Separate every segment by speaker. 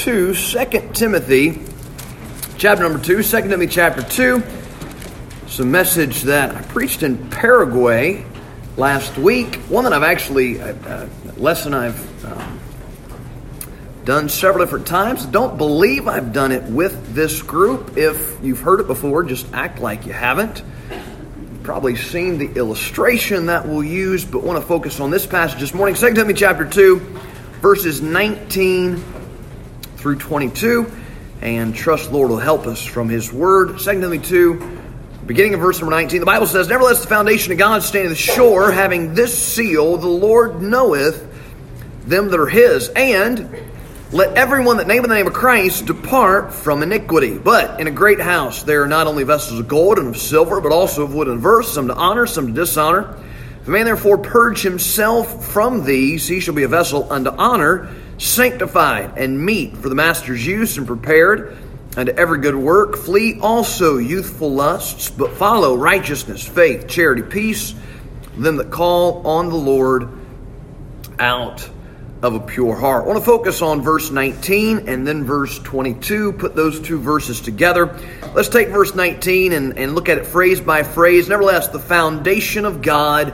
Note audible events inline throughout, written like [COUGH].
Speaker 1: 2, 2 Timothy, chapter number 2, 2 Timothy chapter 2. It's a message that I preached in Paraguay last week. One that I've actually, a uh, uh, lesson I've um, done several different times. Don't believe I've done it with this group. If you've heard it before, just act like you haven't. Probably seen the illustration that we'll use, but want to focus on this passage this morning. 2 Timothy chapter 2, verses 19 through 22, and trust Lord will help us from His Word. 2 Timothy 2, beginning of verse number 19, the Bible says, Nevertheless, the foundation of God standeth sure, having this seal, the Lord knoweth them that are His, and let everyone that nameth the name of Christ depart from iniquity. But in a great house there are not only vessels of gold and of silver, but also of wood and verse, some to honor, some to dishonor. If a man therefore purge himself from these, he shall be a vessel unto honor, sanctified and meet for the master's use and prepared unto every good work. Flee also youthful lusts, but follow righteousness, faith, charity, peace, them that call on the Lord out of a pure heart. I want to focus on verse 19 and then verse 22, put those two verses together. Let's take verse 19 and, and look at it phrase by phrase. Nevertheless, the foundation of God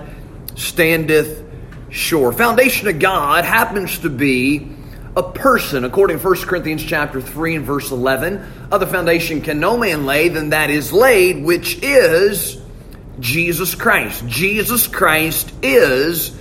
Speaker 1: standeth sure. Foundation of God happens to be a person, according to 1 Corinthians chapter 3 and verse 11. Other foundation can no man lay than that is laid, which is Jesus Christ. Jesus Christ is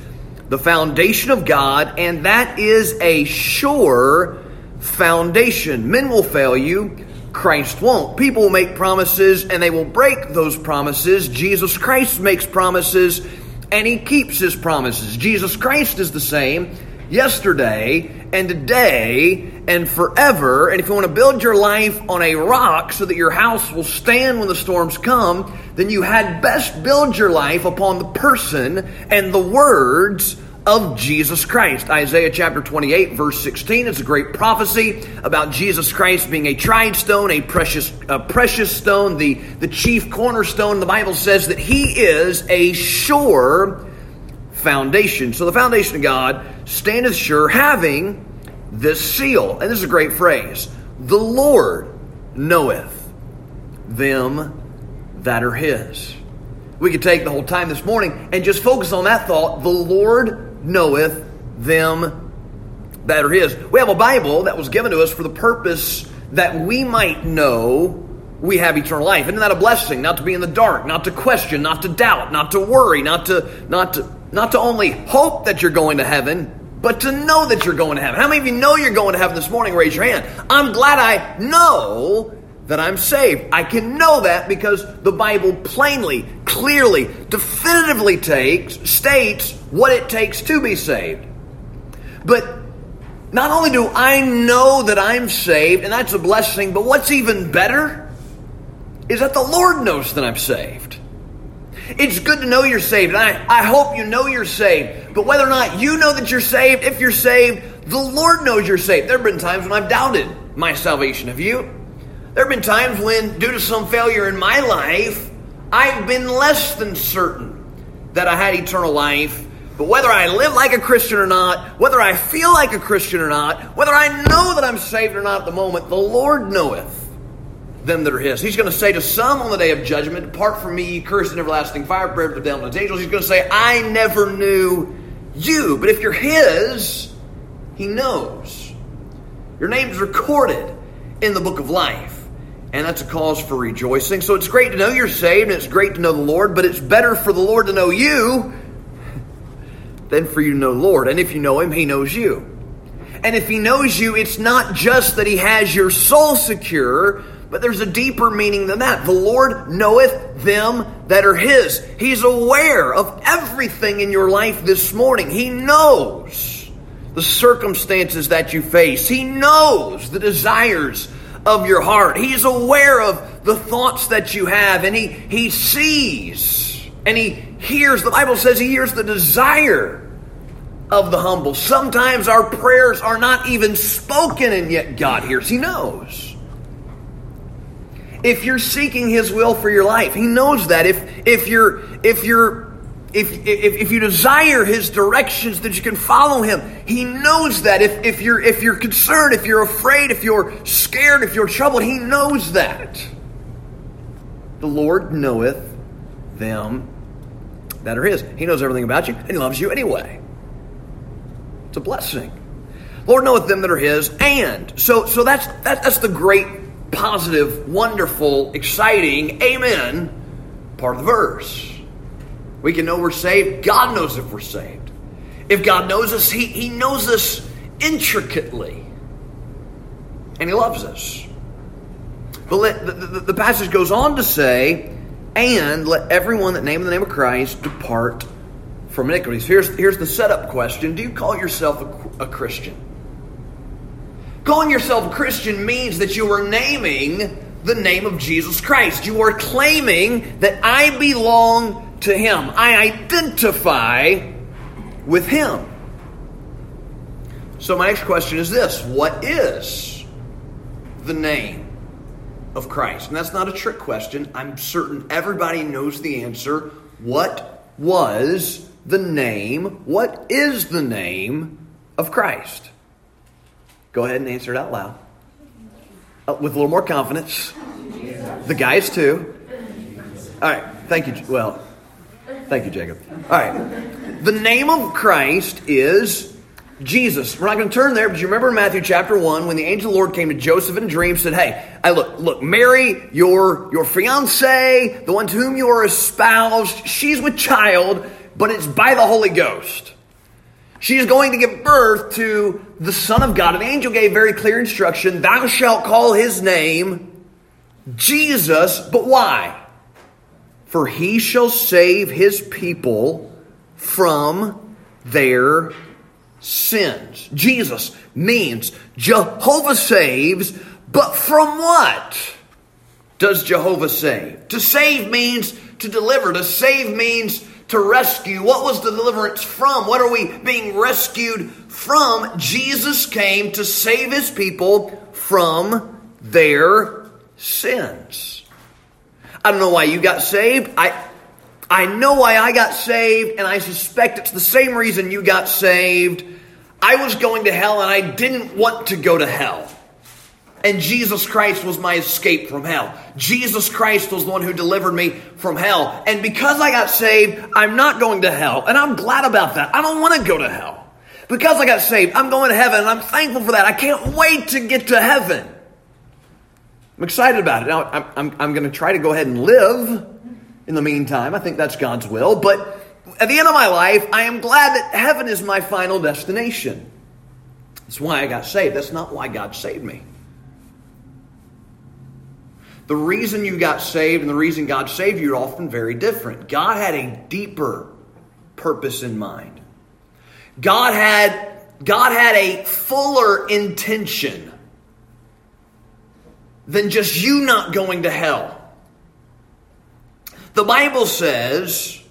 Speaker 1: the foundation of God, and that is a sure foundation. Men will fail you, Christ won't. People will make promises and they will break those promises. Jesus Christ makes promises and he keeps his promises. Jesus Christ is the same yesterday and today and forever. And if you want to build your life on a rock so that your house will stand when the storms come, then you had best build your life upon the person and the words of Jesus Christ. Isaiah chapter 28, verse 16 is a great prophecy about Jesus Christ being a tried stone, a precious, a precious stone, the, the chief cornerstone. The Bible says that he is a sure foundation. So the foundation of God standeth sure, having this seal. And this is a great phrase The Lord knoweth them that are his. We could take the whole time this morning and just focus on that thought. The Lord knoweth them that are his. We have a Bible that was given to us for the purpose that we might know we have eternal life. Isn't that a blessing? Not to be in the dark, not to question, not to doubt, not to worry, not to not to not to only hope that you're going to heaven, but to know that you're going to heaven. How many of you know you're going to heaven this morning? Raise your hand. I'm glad I know that I'm saved. I can know that because the Bible plainly, clearly, definitively takes states what it takes to be saved. But not only do I know that I'm saved, and that's a blessing, but what's even better is that the Lord knows that I'm saved. It's good to know you're saved, I, I hope you know you're saved. But whether or not you know that you're saved, if you're saved, the Lord knows you're saved. There have been times when I've doubted my salvation. Have you? There have been times when, due to some failure in my life, I've been less than certain that I had eternal life. But whether I live like a Christian or not, whether I feel like a Christian or not, whether I know that I'm saved or not at the moment, the Lord knoweth them that are his. He's going to say to some on the day of judgment, Depart from me, ye cursed in everlasting fire, prepared for the devil and his angels. He's going to say, I never knew you. But if you're his, he knows. Your name's recorded in the book of life. And that's a cause for rejoicing. So it's great to know you're saved, and it's great to know the Lord, but it's better for the Lord to know you [LAUGHS] than for you to know the Lord. And if you know him, he knows you. And if he knows you, it's not just that he has your soul secure, but there's a deeper meaning than that. The Lord knoweth them that are His. He's aware of everything in your life this morning. He knows the circumstances that you face. He knows the desires of your heart. He's aware of the thoughts that you have, and He, he sees and He hears. The Bible says He hears the desire of the humble. Sometimes our prayers are not even spoken, and yet God hears. He knows if you're seeking his will for your life he knows that if if you're if you're if, if, if you desire his directions, that you can follow him. He knows that. If, if, you're, if you're concerned, if you're afraid, if you're scared, if you're troubled, he knows that. The Lord knoweth them that are his. He knows everything about you, and he loves you anyway. It's a blessing. Lord knoweth them that are his, and so so that's that, that's the great, positive, wonderful, exciting, amen part of the verse. We can know we're saved. God knows if we're saved. If God knows us, He, he knows us intricately. And He loves us. But let, the, the, the passage goes on to say, and let everyone that name the name of Christ depart from iniquities. Here's, here's the setup question Do you call yourself a, a Christian? Calling yourself Christian means that you are naming the name of Jesus Christ. You are claiming that I belong to Him. I identify with Him. So, my next question is this What is the name of Christ? And that's not a trick question. I'm certain everybody knows the answer. What was the name? What is the name of Christ? Go ahead and answer it out loud. Uh, with a little more confidence. The guys, too. All right. Thank you. Well, Thank you, Jacob. All right. The name of Christ is Jesus. We're not going to turn there, but you remember in Matthew chapter 1 when the angel of the Lord came to Joseph in a dream, said, Hey, I look, look, Mary, your, your fiance, the one to whom you are espoused, she's with child, but it's by the Holy Ghost. She's going to give birth to the Son of God. an angel gave very clear instruction Thou shalt call his name Jesus, but why? for he shall save his people from their sins. Jesus means Jehovah saves, but from what does Jehovah save? To save means to deliver, to save means to rescue. What was the deliverance from? What are we being rescued from? Jesus came to save his people from their sins. I don't know why you got saved. I, I know why I got saved, and I suspect it's the same reason you got saved. I was going to hell, and I didn't want to go to hell. And Jesus Christ was my escape from hell. Jesus Christ was the one who delivered me from hell. And because I got saved, I'm not going to hell. And I'm glad about that. I don't want to go to hell. Because I got saved, I'm going to heaven, and I'm thankful for that. I can't wait to get to heaven. I'm excited about it. Now, I'm, I'm, I'm going to try to go ahead and live in the meantime. I think that's God's will. But at the end of my life, I am glad that heaven is my final destination. That's why I got saved. That's not why God saved me. The reason you got saved and the reason God saved you are often very different. God had a deeper purpose in mind. God had God had a fuller intention than just you not going to hell. The Bible says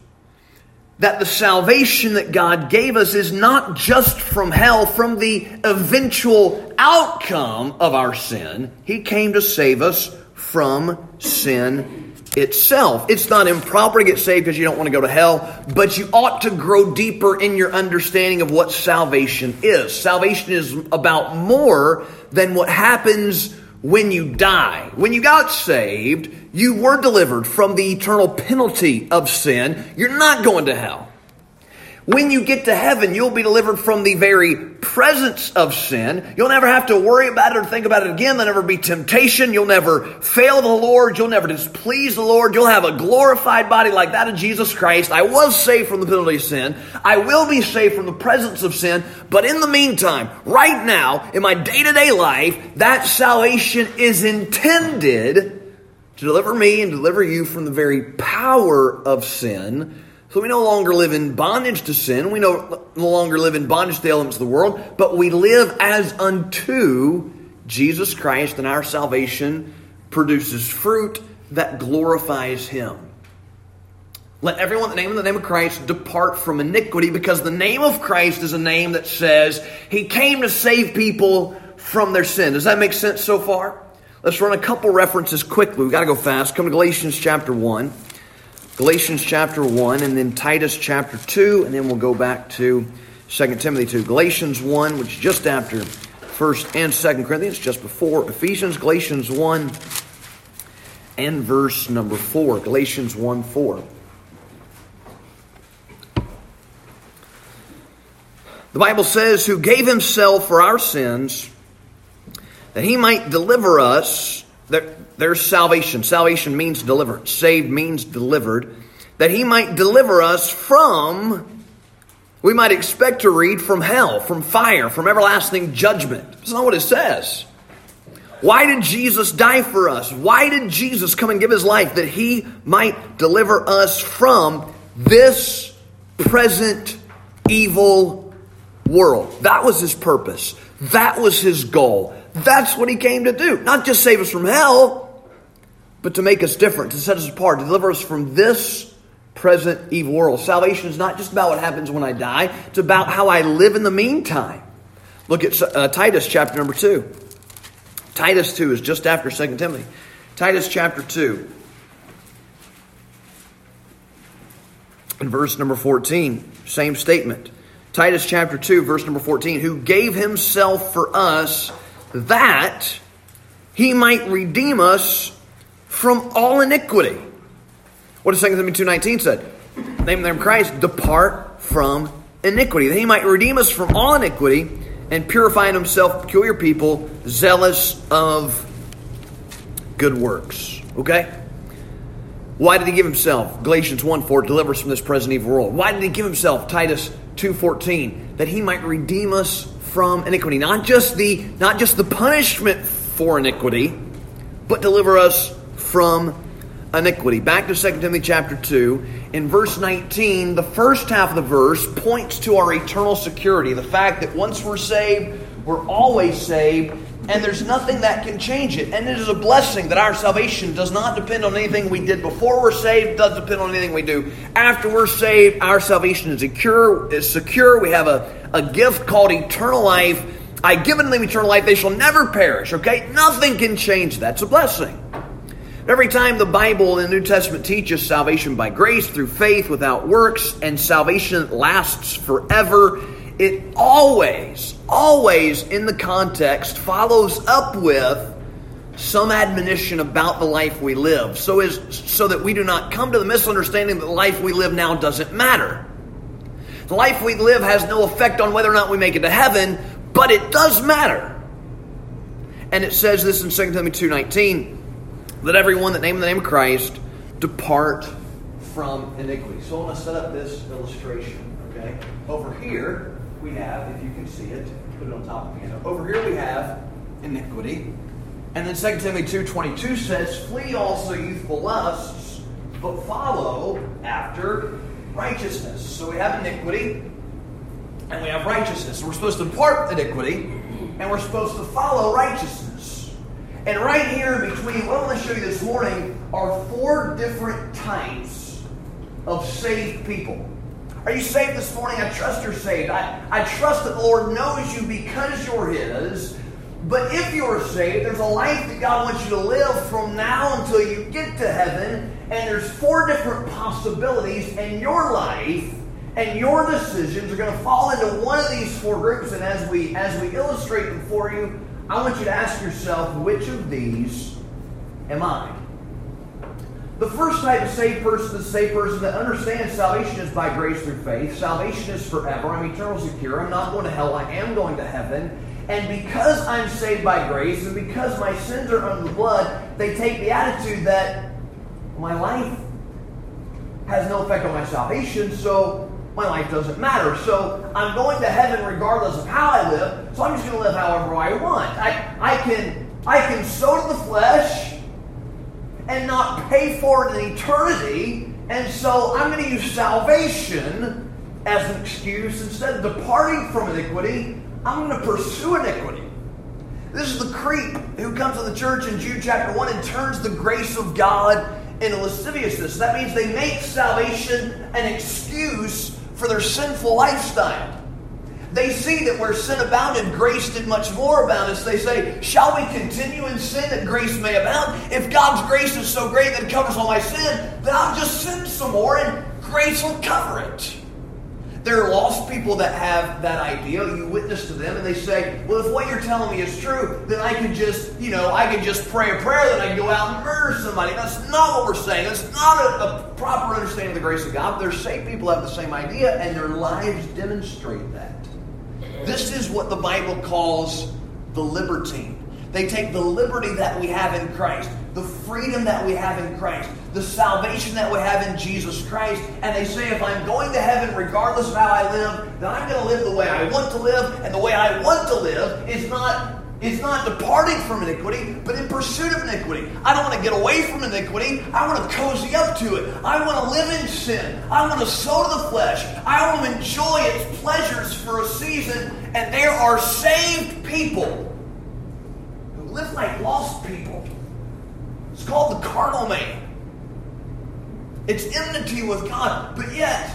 Speaker 1: that the salvation that God gave us is not just from hell, from the eventual outcome of our sin. He came to save us from sin itself. It's not improper to get saved because you don't want to go to hell, but you ought to grow deeper in your understanding of what salvation is. Salvation is about more than what happens when you die. When you got saved, you were delivered from the eternal penalty of sin. You're not going to hell. When you get to heaven, you'll be delivered from the very presence of sin. You'll never have to worry about it or think about it again. There'll never be temptation. You'll never fail the Lord. You'll never displease the Lord. You'll have a glorified body like that of Jesus Christ. I was saved from the penalty of sin. I will be saved from the presence of sin. But in the meantime, right now, in my day to day life, that salvation is intended to deliver me and deliver you from the very power of sin so we no longer live in bondage to sin. We no, longer live in bondage to the elements of the world, but we live as unto Jesus Christ, and our salvation produces fruit that glorifies Him. Let everyone that name in the name of Christ depart from iniquity, because the name of Christ is a name that says He came to save people from their sin. Does that make sense so far? Let's run a couple references quickly. We've got to go fast. Come to Galatians chapter 1. Galatians chapter 1, and then Titus chapter 2, and then we'll go back to 2 Timothy 2. Galatians 1, which is just after 1st and 2nd Corinthians, just before Ephesians. Galatians 1 and verse number 4. Galatians 1 4. The Bible says, Who gave himself for our sins, that he might deliver us. There's salvation. Salvation means deliverance. Saved means delivered. That he might deliver us from, we might expect to read from hell, from fire, from everlasting judgment. That's not what it says. Why did Jesus die for us? Why did Jesus come and give his life? That he might deliver us from this present evil world. That was his purpose. That was his goal. That's what he came to do. Not just save us from hell, but to make us different, to set us apart, to deliver us from this present evil world. Salvation is not just about what happens when I die, it's about how I live in the meantime. Look at uh, Titus chapter number 2. Titus 2 is just after 2 Timothy. Titus chapter 2. In verse number 14, same statement. Titus chapter 2, verse number 14, who gave himself for us that he might redeem us from all iniquity. What does 2 Timothy 2.19 said? Name them Christ, depart from iniquity. That he might redeem us from all iniquity and purify in himself peculiar people, zealous of good works. Okay? Why did he give himself? Galatians 1 4 delivers from this present evil world. Why did he give himself? Titus 2:14 that he might redeem us from iniquity not just the not just the punishment for iniquity but deliver us from iniquity back to 2 Timothy chapter 2 in verse 19 the first half of the verse points to our eternal security the fact that once we're saved we're always saved and there's nothing that can change it. And it is a blessing that our salvation does not depend on anything we did before we're saved, does depend on anything we do after we're saved. Our salvation is secure. Is secure. We have a, a gift called eternal life. I give unto them eternal life; they shall never perish. Okay, nothing can change that. It's a blessing. Every time the Bible in the New Testament teaches salvation by grace through faith without works, and salvation lasts forever, it always, always in the context follows up with some admonition about the life we live so as so that we do not come to the misunderstanding that the life we live now doesn't matter. The life we live has no effect on whether or not we make it to heaven, but it does matter. And it says this in 2 Timothy 2.19, that everyone that name the name of Christ depart from iniquity. So I want to set up this illustration, okay? Over here, we have, if you can see it, put it on top of the piano. Over here we have iniquity. And then 2 Timothy 2.22 says, Flee also youthful lusts, but follow after righteousness. So we have iniquity, and we have righteousness. We're supposed to part iniquity, and we're supposed to follow righteousness. And right here in between, what I want to show you this morning are four different types of saved people. Are you saved this morning? I trust you're saved. I, I trust that the Lord knows you because you're His. But if you're saved, there's a life that God wants you to live from now until you get to heaven. And there's four different possibilities in your life. And your decisions are going to fall into one of these four groups. And as we as we illustrate them for you, I want you to ask yourself, which of these am I? The first type of saved person is saved person that understands salvation is by grace through faith. Salvation is forever. I'm eternally secure. I'm not going to hell. I am going to heaven. And because I'm saved by grace and because my sins are under the blood, they take the attitude that my life has no effect on my salvation, so my life doesn't matter. So I'm going to heaven regardless of how I live, so I'm just going to live however I want. I, I, can, I can sow to the flesh and not pay for it in eternity. And so I'm going to use salvation as an excuse. Instead of departing from iniquity, I'm going to pursue iniquity. This is the creep who comes to the church in Jude chapter 1 and turns the grace of God into lasciviousness. That means they make salvation an excuse for their sinful lifestyle. they see that where sin abounded, grace did much more abound. As they say, shall we continue in sin that grace may abound? If God's grace is so great that it covers all my sin, then I'll just sin some more and grace will cover it. There are lost people that have that idea. You witness to them and they say, well, if what you're telling me is true, then I could just, you know, I could just pray a prayer that I can go out and murder somebody. That's not what we're saying. That's not a, a proper understanding of the grace of God. There's saved people have the same idea and their lives demonstrate that. This is what the Bible calls the libertine. They take the liberty that we have in Christ, the freedom that we have in Christ, the salvation that we have in Jesus Christ, and they say, if I'm going to heaven regardless of how I live, then I'm going to live the way I want to live, and the way I want to live is not is not departing from iniquity, but in pursuit of iniquity. I don't want to get away from iniquity. I want to cozy up to it. I want to live in sin. I want to sow to the flesh. I want to enjoy its pleasures for a season. And there are saved people who live like lost people. It's called the carnal man. It's enmity with God, but yet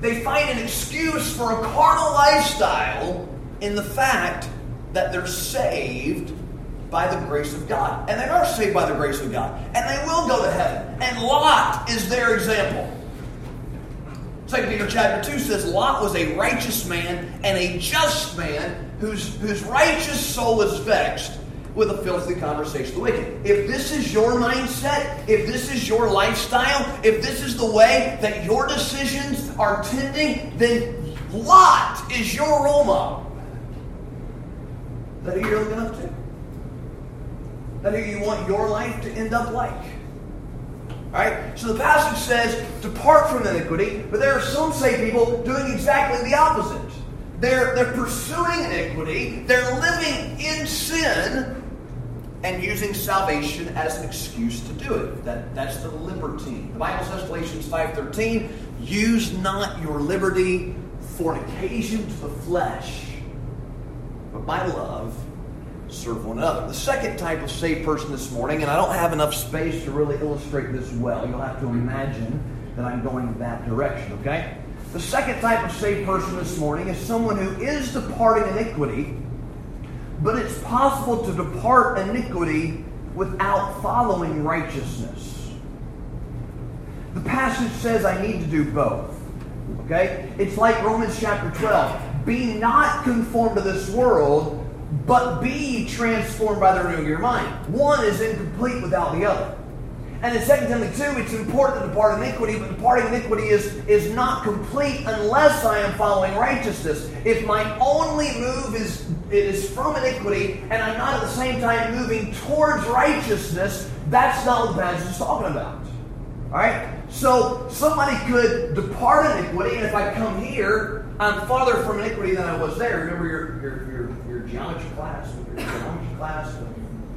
Speaker 1: they find an excuse for a carnal lifestyle in the fact that they're saved by the grace of God. And they are saved by the grace of God. And they will go to heaven. And Lot is their example. 2 Peter chapter 2 says Lot was a righteous man and a just man whose, whose righteous soul is vexed with a filthy conversation the wicked. If this is your mindset, if this is your lifestyle, if this is the way that your decisions are tending, then Lot is your role model. That who you're looking up to? That who you want your life to end up like? Alright? So the passage says, depart from iniquity, but there are some say people doing exactly the opposite. They're, they're pursuing iniquity, they're living in sin, and using salvation as an excuse to do it. That, that's the libertine. The Bible says, Galatians 5.13, use not your liberty for an occasion to the flesh, but by love serve one another. The second type of saved person this morning, and I don't have enough space to really illustrate this well. You'll have to imagine that I'm going that direction, okay? The second type of saved person this morning is someone who is departing iniquity, but it's possible to depart iniquity without following righteousness. The passage says I need to do both. Okay? It's like Romans chapter 12. Be not conformed to this world, but be transformed by the renewing of your mind. One is incomplete without the other. And in 2 Timothy 2, it's important to depart iniquity, but departing iniquity is, is not complete unless I am following righteousness. If my only move is, is from iniquity and I'm not at the same time moving towards righteousness, that's not what the passage is talking about. All right? So somebody could depart iniquity, and if I come here, I'm farther from iniquity than I was there. Remember your, your, your, your geometry class? Your geometry class,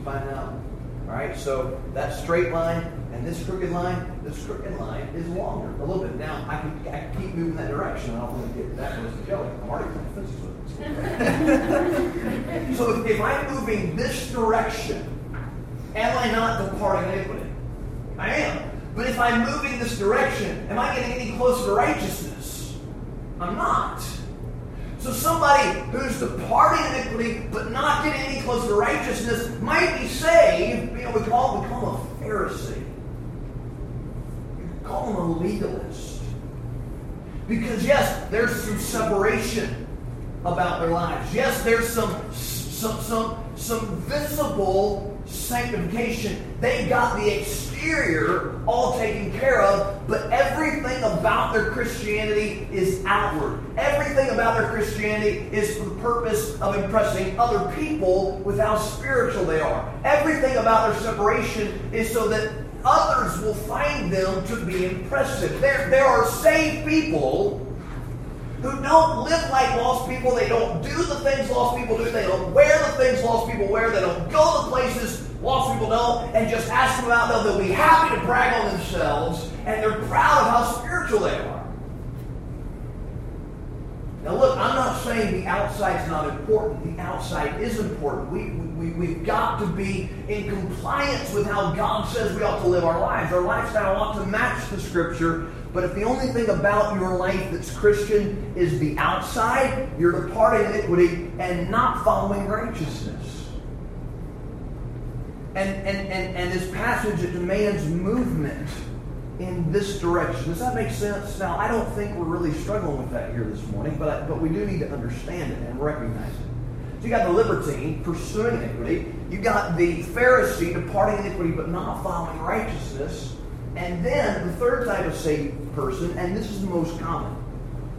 Speaker 1: find out all right, so that straight line and this crooked line, this crooked line is longer a little bit. Now I can, I can keep moving that direction. I don't want to get that close to Joey. I'm already physics [LAUGHS] So if I'm moving this direction, am I not departing iniquity? I am. But if I'm moving this direction, am I getting any closer to righteousness? I'm not. So somebody who's departing iniquity but not getting any closer to righteousness might be saved. You know, we call, we call a Pharisee. Call him a legalist. Because yes, there's some separation about their lives. Yes, there's some some some some visible sanctification. They got the exterior all taken care of, but everything about their Christianity is outward. Everything about their Christianity is for the purpose of impressing other people with how spiritual they are. Everything about their separation is so that others will find them to be impressive. There, there are saved people who don't live like lost people. They don't do the things lost people do. They don't wear the things lost people wear. They don't go to places lost people don't. And just ask them about them. They'll be happy to brag on themselves. And they're proud of how spiritual they are. Now, look, I'm not saying the outside's not important. The outside is important. We, we, we've got to be in compliance with how God says we ought to live our lives. Our lifestyle ought to match the Scripture But if the only thing about your life that's Christian is the outside, you're departing iniquity and not following righteousness. And, and, and, and this passage it demands movement in this direction. Does that make sense? Now, I don't think we're really struggling with that here this morning, but, but we do need to understand it and recognize it. So you got the libertine pursuing iniquity. You got the Pharisee departing iniquity but not following righteousness. And then the third type of saved person, and this is the most common.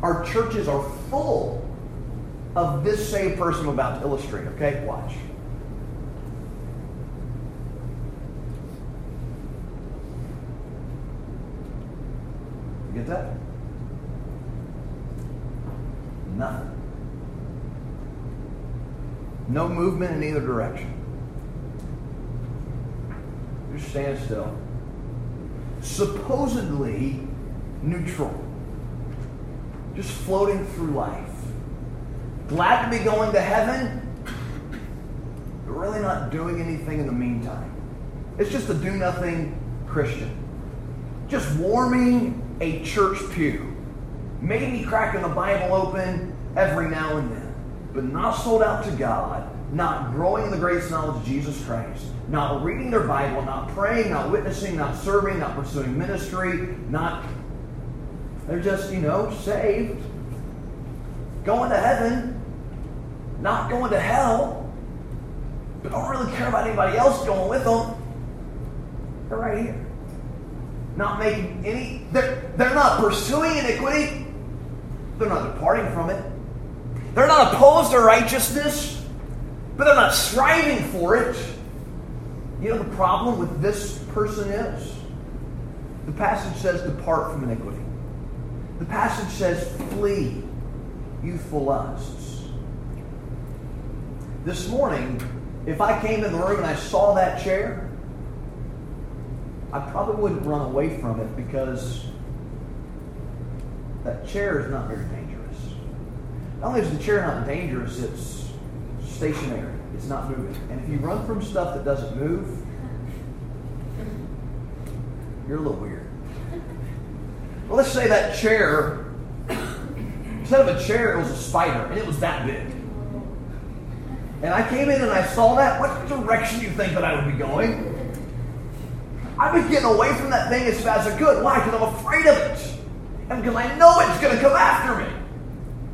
Speaker 1: Our churches are full of this saved person I'm about to illustrate. Okay, watch. You get that? Nothing. No movement in either direction. Just stand still. Supposedly neutral. Just floating through life. Glad to be going to heaven, but really not doing anything in the meantime. It's just a do nothing Christian. Just warming a church pew. Maybe cracking the Bible open every now and then but not sold out to God, not growing in the grace knowledge of Jesus Christ, not reading their Bible, not praying, not witnessing, not serving, not pursuing ministry, not. They're just, you know, saved, going to heaven, not going to hell, but don't really care about anybody else going with them. They're right here. Not making any, they're, they're not pursuing iniquity, they're not departing from it. They're not opposed to righteousness, but they're not striving for it. You know the problem with this person is? The passage says, Depart from iniquity. The passage says, Flee youthful lusts. This morning, if I came in the room and I saw that chair, I probably wouldn't run away from it because that chair is not very dangerous. Not only is the chair not dangerous, it's stationary. It's not moving. And if you run from stuff that doesn't move, you're a little weird. Well, let's say that chair, instead of a chair, it was a spider, and it was that big. And I came in and I saw that. What direction do you think that I would be going? I've been getting away from that thing as fast as I could. Why? Because I'm afraid of it. And because I know it's going to come after me.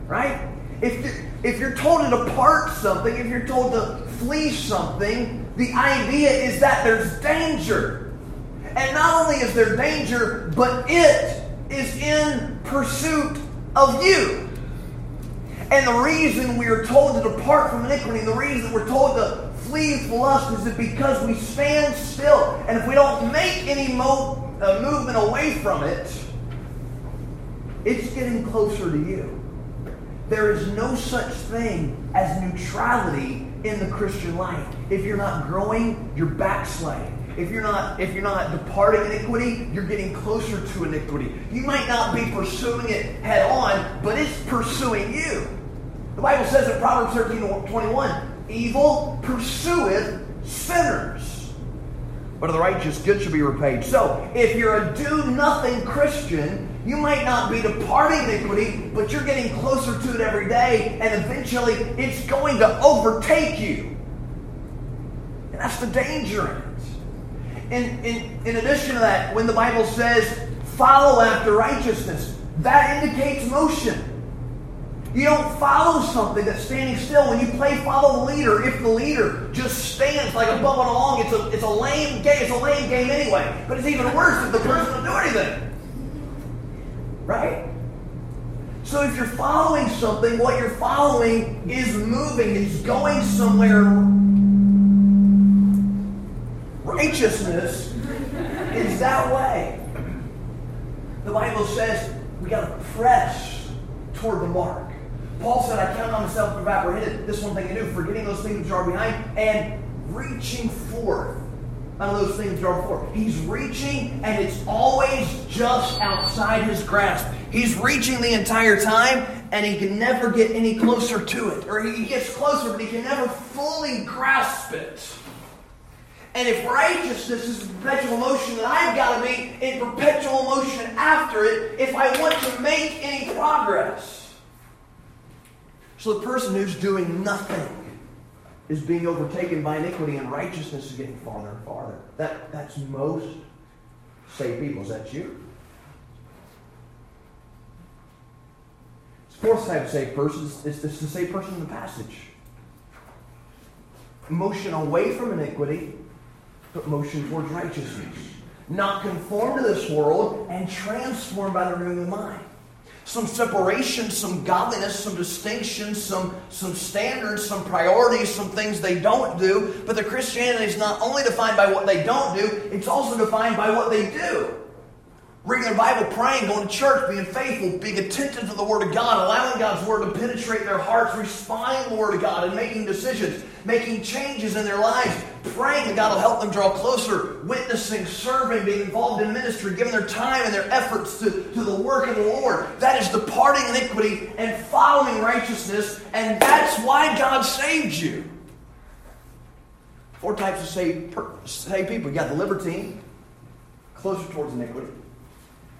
Speaker 1: Right? If you're, if you're told to depart something, if you're told to flee something, the idea is that there's danger. And not only is there danger, but it is in pursuit of you. And the reason we are told to depart from iniquity, the reason we're told to flee from lust is it because we stand still. And if we don't make any mo- uh, movement away from it, it's getting closer to you. There is no such thing as neutrality in the Christian life. If you're not growing, you're backsliding. If you're not if you're not departing iniquity, you're getting closer to iniquity. You might not be pursuing it head on, but it's pursuing you. The Bible says in Proverbs 13 21, evil pursueth sinners. But of the righteous, good shall be repaid. So, if you're a do nothing Christian, you might not be departing iniquity, but you're getting closer to it every day, and eventually it's going to overtake you. And that's the danger in it. In, in, in addition to that, when the Bible says, follow after righteousness, that indicates motion. You don't follow something that's standing still. When you play follow the leader, if the leader just stands like a bumping along, it's a, it's a lame game. It's a lame game anyway. But it's even worse if the person doesn't do anything. Right? So if you're following something, what you're following is moving, it's going somewhere. Righteousness is that way. The Bible says we got to press toward the mark. Paul said, I count on myself to have apprehended this one thing I do, forgetting those things which are behind and reaching forth of those things are before. He's reaching, and it's always just outside his grasp. He's reaching the entire time, and he can never get any closer to it. Or he gets closer, but he can never fully grasp it. And if righteousness is perpetual motion, then I've got to be in perpetual motion after it if I want to make any progress. So the person who's doing nothing is being overtaken by iniquity, and righteousness is getting farther and farther. That, that's most saved people. Is that you? It's the Fourth type of saved person is, is the saved person in the passage. Motion away from iniquity, but motion towards righteousness. Not conform to this world and transformed by the renewing of the mind. Some separation, some godliness, some distinction, some, some standards, some priorities, some things they don't do. But their Christianity is not only defined by what they don't do, it's also defined by what they do reading their Bible, praying, going to church, being faithful, being attentive to the Word of God, allowing God's Word to penetrate their hearts, responding to the Word of God, and making decisions, making changes in their lives, praying God will help them draw closer, witnessing, serving, being involved in ministry, giving their time and their efforts to, to the work of the Lord. That is departing iniquity and following righteousness, and that's why God saved you. Four types of saved, saved people. You got the libertine, closer towards iniquity.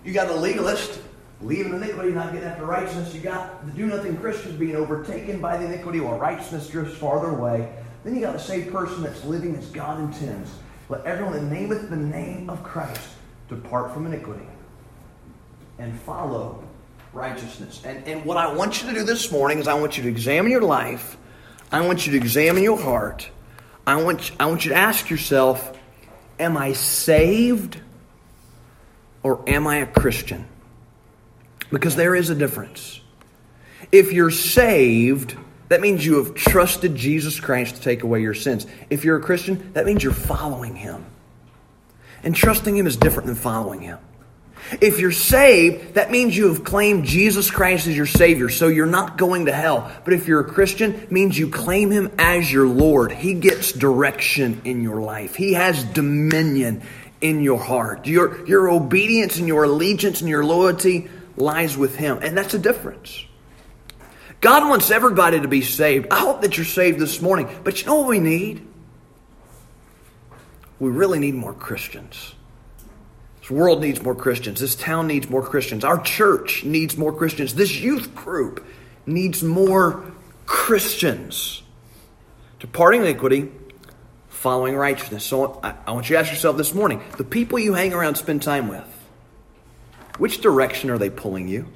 Speaker 1: You got the legalist, leaving iniquity, not getting after righteousness. You got the do nothing Christians being overtaken by the iniquity while righteousness drifts farther away. Then you got the saved person that's living as God intends. Let everyone that nameth the name of Christ depart from iniquity and follow righteousness. And, and what I want you to do this morning is I want you to examine your life. I want you to examine your heart. I want, I want you to ask yourself, am I saved or am I a Christian? Because there is a difference. If you're saved, that means you have trusted Jesus Christ to take away your sins. If you're a Christian, that means you're following Him. And trusting Him is different than following Him. If you're saved, that means you have claimed Jesus Christ as your Savior, so you're not going to hell. But if you're a Christian, means you claim Him as your Lord. He gets direction in your life. He has dominion in your heart. Your, your obedience and your allegiance and your loyalty lies with Him. And that's a difference. God wants everybody to be saved. I hope that you're saved this morning. But you know what we need? We really need more Christians. This world needs more Christians. This town needs more Christians. Our church needs more Christians. This youth group needs more Christians. Departing iniquity following righteousness. So I, I want you to ask yourself this morning the people you hang around, spend time with, which direction are they pulling you?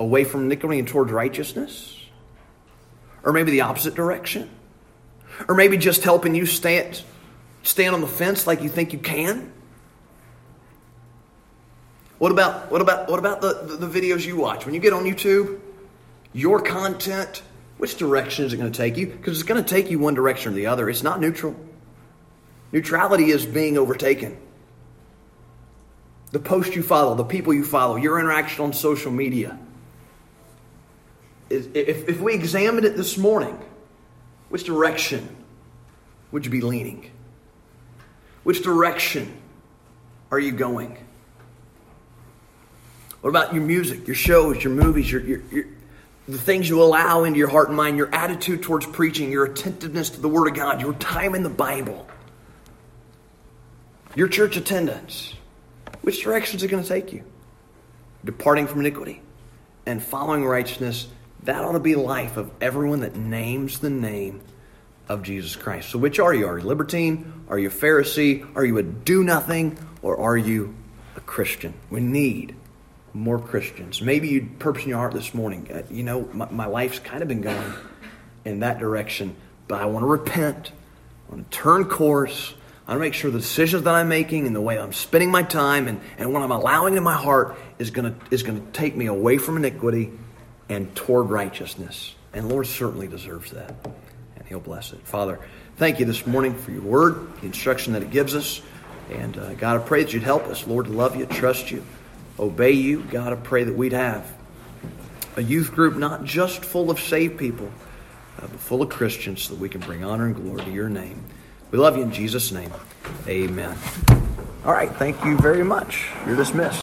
Speaker 1: Away from iniquity and towards righteousness? Or maybe the opposite direction? Or maybe just helping you stand, stand on the fence like you think you can? What about, what about, what about the, the, the videos you watch? When you get on YouTube, your content which direction is it going to take you? Because it's going to take you one direction or the other. It's not neutral. Neutrality is being overtaken. The post you follow, the people you follow, your interaction on social media. If, if we examined it this morning, which direction would you be leaning? Which direction are you going? What about your music, your shows, your movies, your, your, your the things you allow into your heart and mind, your attitude towards preaching, your attentiveness to the Word of God, your time in the Bible, your church attendance. Which direction is it going to take you? Departing from iniquity and following righteousness, that ought to be life of everyone that names the name of Jesus Christ. So, which are you? Are you libertine? Are you a Pharisee? Are you a do nothing? Or are you a Christian? We need more Christians. Maybe you purpose in your heart this morning, uh, you know, my, my, life's kind of been going in that direction, but I want to repent. I want to turn course. I want to make sure the decisions that I'm making and the way I'm spending my time and, and what I'm allowing in my heart is going to is going to take me away from iniquity and toward righteousness. And Lord certainly deserves that. And He'll bless it. Father, thank you this morning for your word, the instruction that it gives us. And uh, God, I pray that you'd help us, Lord, to love you, trust you obey you. God, I pray that we'd have a youth group not just full of saved people, uh, but full of Christians so that we can bring honor and glory to your name. We love you in Jesus' name. Amen. All right. Thank you very much. You're dismissed.